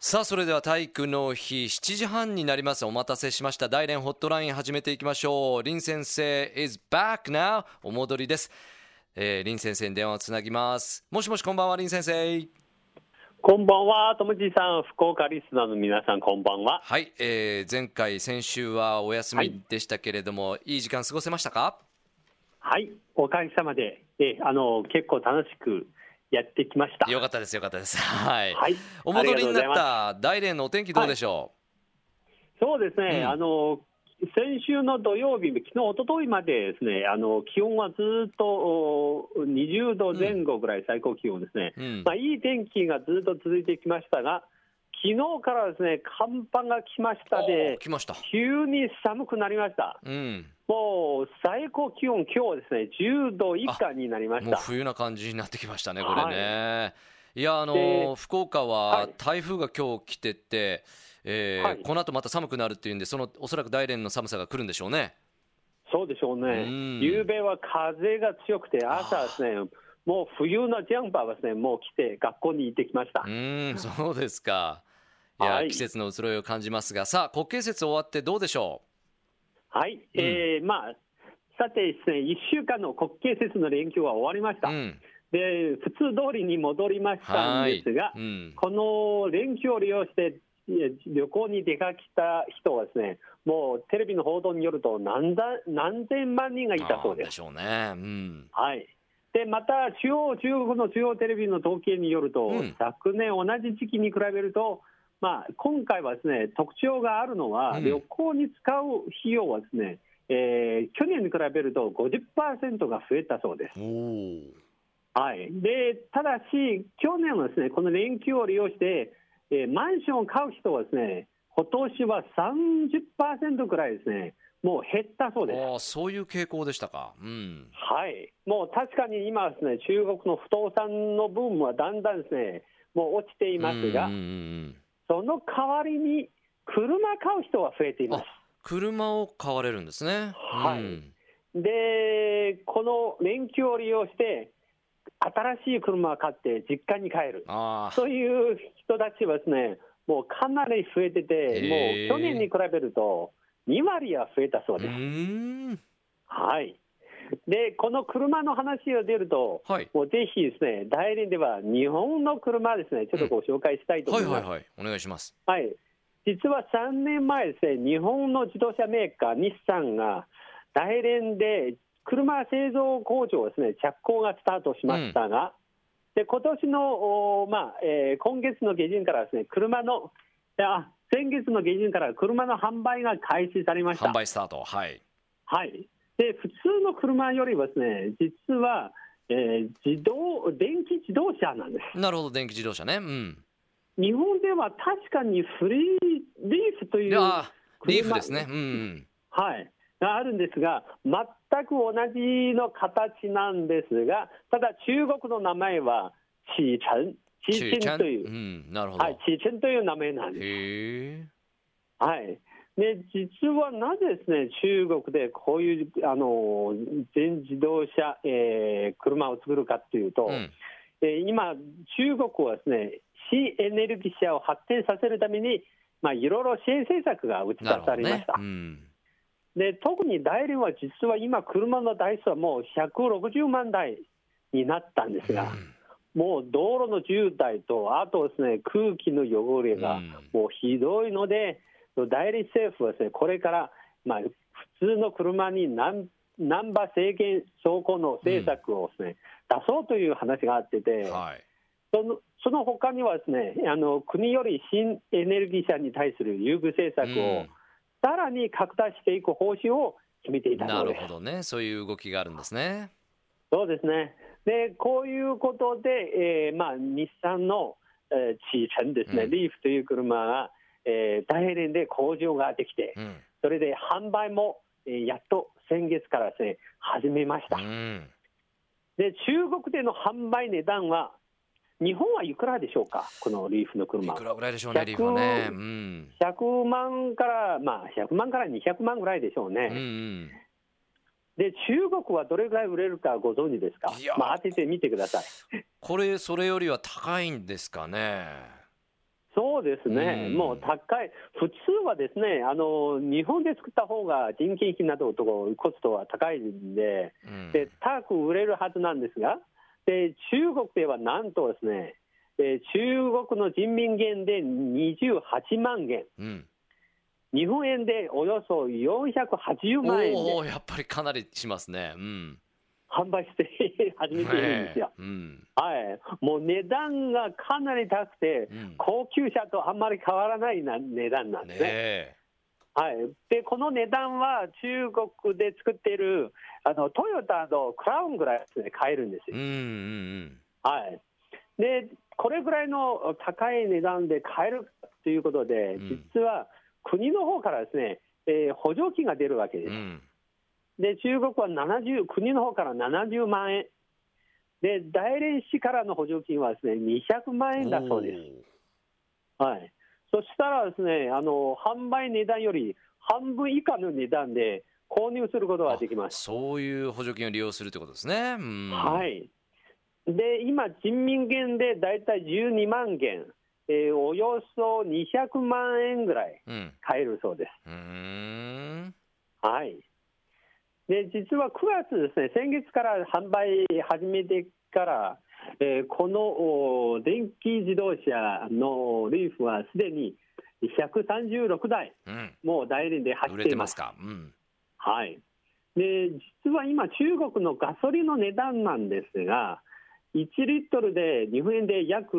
さあそれでは体育の日7時半になります。お待たせしました。大連ホットライン始めていきましょう。林先生 is back now お戻りです、えー、林先生に電話をつなぎます。もしもしこんばんは林先生。こんばんは、ともじさん、福岡リスナーの皆さん、こんばんは。はい、えー、前回、先週はお休みでしたけれども、はい、いい時間過ごせましたか？はい、おかげさまで、えー、あの結構楽しくやってきました。よかったです、よかったです。はい。はい、お戻りになった大連のお天気どうでしょう、はい、そうですね、うん、あの先週の土曜日、昨日一昨日までですね、あの気温はずっと20度前後ぐらい、最高気温ですね、うん、まあ、いい天気がずっと続いてきましたが、昨日からですね寒波が来ましたで、来ました。急に寒くなりました。うん。もう最高気温、今日ですね、10度以下になりました。もう冬な感じになってきましたね、これね。はい、いや、あの福岡は台風が今日来てて、えーはい、この後また寒くなるっていうんで、そのおそらく大連の寒さが来るんでしょうね。そうでしょうね、夕べは風が強くて、朝ですね、もう冬のジャンパーはですね、もう来て、学校に行ってきました。うんそうですか、いや、はい、季節の移ろいを感じますが、さあ、国慶節終わってどうでしょう？はい、うん、えー、まあ、さてですね、1週間の国慶節の連休は終わりました。うんで普通通りに戻りましたんですが、うん、この連休を利用して旅行に出かけた人はですね、もうテレビの報道によると何だ何千万人がいたそうです。でしょうね。うん、はい。でまた中央中国の中央テレビの統計によると、うん、昨年同じ時期に比べるとまあ、今回はですね特徴があるのは、旅行に使う費用はですね、えー、去年に比べると50%が増えたそうです。はい、でただし、去年はですねこの連休を利用して、えー、マンションを買う人はですね今年は30%くらいですね、もう減ったそうです。あそういう傾向でしたか、うん、はい、もう確かに今ですね、中国の不動産のブームはだんだんですね、もう落ちていますが、うんうんうんその代わりに車買う人は増えています。車を買われるんですね。はい。うん、で、この連休を利用して、新しい車を買って実家に帰る。そういう人たちはですね、もうかなり増えてて、もう去年に比べると2割は増えたそうです。はい。で、この車の話が出ると、はい、もうぜひですね、代理では日本の車ですね、ちょっとご紹介したいと思います。うん、はいはいはい、お願いします。はい。実は3年前ですね、日本の自動車メーカー、日産が、大連で車製造工場ですね、着工がスタートしましたが、うん、で今年の、まあえー、今月の下旬からですね、車の、あ先月の下旬から車の販売が開始されました。販売スタート、はい。はい。で普通の車よりはですね実は、えー、自動電気自動車なんです。なるほど電気自動車ね。うん。日本では確かにフリーリーフというリーフですね。うん。はい。があるんですが、全く同じの形なんですが、ただ中国の名前はチーチェン、チーチェンという、うん、なるほど。はい、チーチェンという名前なんです。はい。で実はなぜですね中国でこういうあの全自動車、えー、車を作るかというと、うん、えー、今、中国はですね新エネルギー車を発展させるために、まあ、いろいろ支援政策が打ち出されました。ねうん、で特に大連は実は今、車の台数はもう160万台になったんですが。うんもう道路の渋滞と、あとですね空気の汚れがもうひどいので、代理政府はですね、これから、まあ、普通の車にナンバー制限走行の政策をですね、うん、出そうという話があってて、はい、そのその他にはですね、あの国より新エネルギー車に対する優遇政策をさらに拡大していく方針を決めていたなるほどね、そういう動きがあるんですね。そうですね。で、こういうことで、えー、まあ、日産の、えー、チーチェンですね、うん、リーフという車が、えー、大連で工場ができて、うん、それで販売も、えー、やっと先月からですね始めました、うん、で中国での販売値段は日本はいくらでしょうか、このリーフの車。いくらぐらいでしょうね、リーフはね。うん、100万から、まあ、100万から200万ぐらいでしょうね。うんうん、で、中国はどれぐらい売れるかご存知ですか、まあ、当ててみてください。これ、それよりは高いんですかね。そうですね、もう高い、普通はですねあの、日本で作った方が人件費などとコストは高いんで、うん、で高く売れるはずなんですが、で中国ではなんとですね、え中国の人民元で28万元。うん。日本円でおよそ480万円おやっぱりかなりしますね。うん販売して始めているんですよ、うん、はい、もう値段がかなり高くて、うん、高級車とあんまり変わらないな値段なんですね。ねはい、でこの値段は中国で作っているあのトヨタのクラウンぐらいですね買えるんですよ。うんうんうん、はい、でこれぐらいの高い値段で買えるということで、実は国の方からですね、えー、補助金が出るわけです。うんで中国は70国の方から70万円。で大連市からの補助金はですね200万円だそうです。はい、そしたらですねあの販売値段より半分以下の値段で購入することができます。そういう補助金を利用するということですね。はい、で今、人民元で大体12万元、えー、およそ200万円ぐらい買えるそうです。うん、はいで実は9月ですね、先月から販売始めてから、えー、この電気自動車のリーフはすでに136台、うん、もう代理で走っています。ますうん、はい、で実は今、中国のガソリンの値段なんですが、1リットルで日本円で約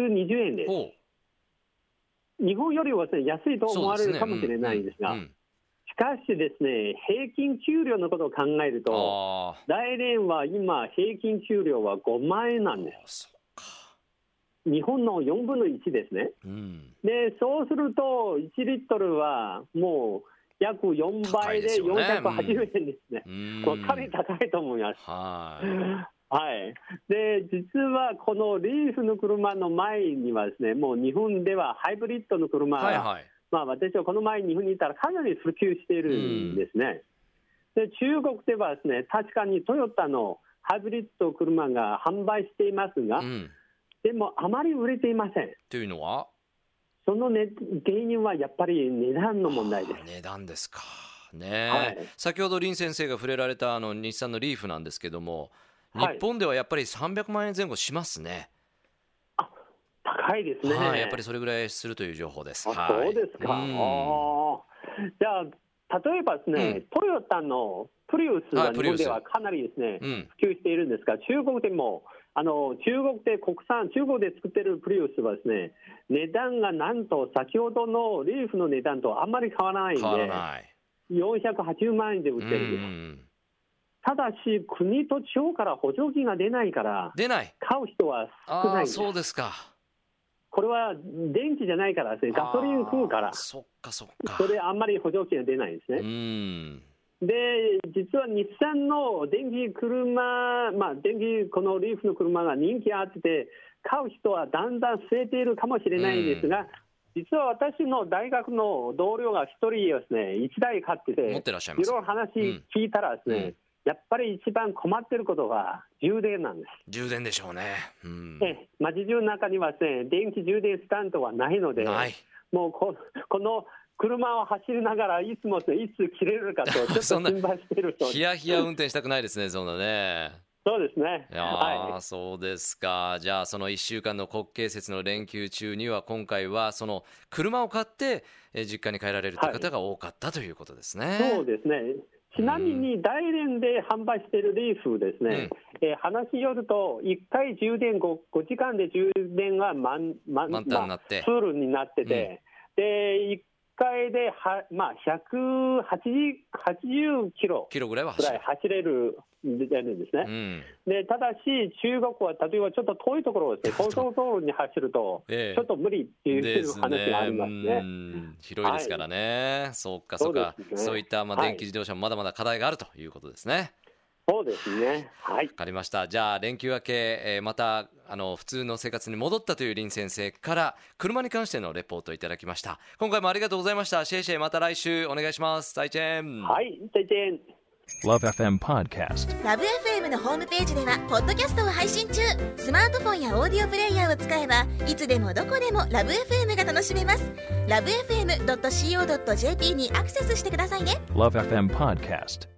120円です。日本よりは、ね、安いと思われるかもしれないんですが。しかしですね、平均給料のことを考えると、来年は今、平均給料は5万円なんです。日本の4分の1ですね、うん、でそうすると、1リットルはもう約4倍で480円ですね、うん、かなり高いと思います。はい。はい、で実はこのリーフの車の前にはですねもう日本ではハイブリッドの車が、はいはいまあ、私はこの前、日本にいたらかなり普及しているんですね。で中国ではですね確かにトヨタのハイブリッド車が販売していますが、うん、でもあまり売れていません。というのは？その、ね、原因はやっぱり値段の問題です。値段ですか。ね、はい、先ほど林先生が触れられたあの日産のリーフなんですけども、日本ではやっぱり300万円前後しますね。高いですね、はい、やっぱりそれぐらいするという情報です。はい、そうですか、うん、じゃあ、例えばですね、うん、トヨタのプリウスが日本ではかなりですね、普及しているんですが、中国でもあの中国で国産、中国で作っているプリウスはですね、値段がなんと先ほどのリーフの値段とあんまり変わらないんで、480万円で売ってるんです。ただし、国と地方から補助金が出ないから、出ない。買う人は少ないそうですか。これは電気じゃないからですね、ガソリン食うから、そっかそっか。それあんまり補助金が出ないんですね。で、実は日産の電気車、まあ、電気、このリーフの車が人気あってて、買う人はだんだん増えているかもしれないんですが、実は私の大学の同僚が一人ですね、1台買ってて、いろいろ話聞いたらですね、うんうんやっぱり一番困っていることは充電なんです。充電でしょうね。うん、え街中の中にはですね、電気充電スタンドはないので、もうここの車を走りながらいつもいつ切れるかと、ちょっと心配しているヒヤヒヤ運転したくないですね、そんなね。そうですね。いや、はい、そうですか。じゃあ、その1週間の国慶節の連休中には、今回はその車を買って、え実家に帰られるという方が多かったということですね。はい、そうですね。ちなみに大連で販売しているリーフですね、うん、えー、話によると、1回充電 5, 5時間で充電が満満まあ、フルになってて、うん、で1回では、まあ、180キロキロぐらいは走れるんですね、うん、でただし、中国は例えばちょっと遠いところですね、高速道路に走ると、ちょっと無理っていう話がありますね。広いですからね、はい、そうか、そうか、そう、ね,、いったまあ電気自動車もまだまだ課題があるということですね。そうですね。はい。わかりました。じゃあ、連休明け、えー、また、あの、普通の生活に戻ったという林先生から、車に関してのレポートをいただきました。今回もありがとうございました。シェイシェイ、また来週お願いします。再チェン。はい、再チェン。LoveFM Podcast LoveFM のホームページではポッドキャストを配信中スマートフォンやオーディオプレイヤーを使えばいつでもどこでも LoveFM が楽しめます LoveFM.co.jp にアクセスしてくださいね LoveFM Podcast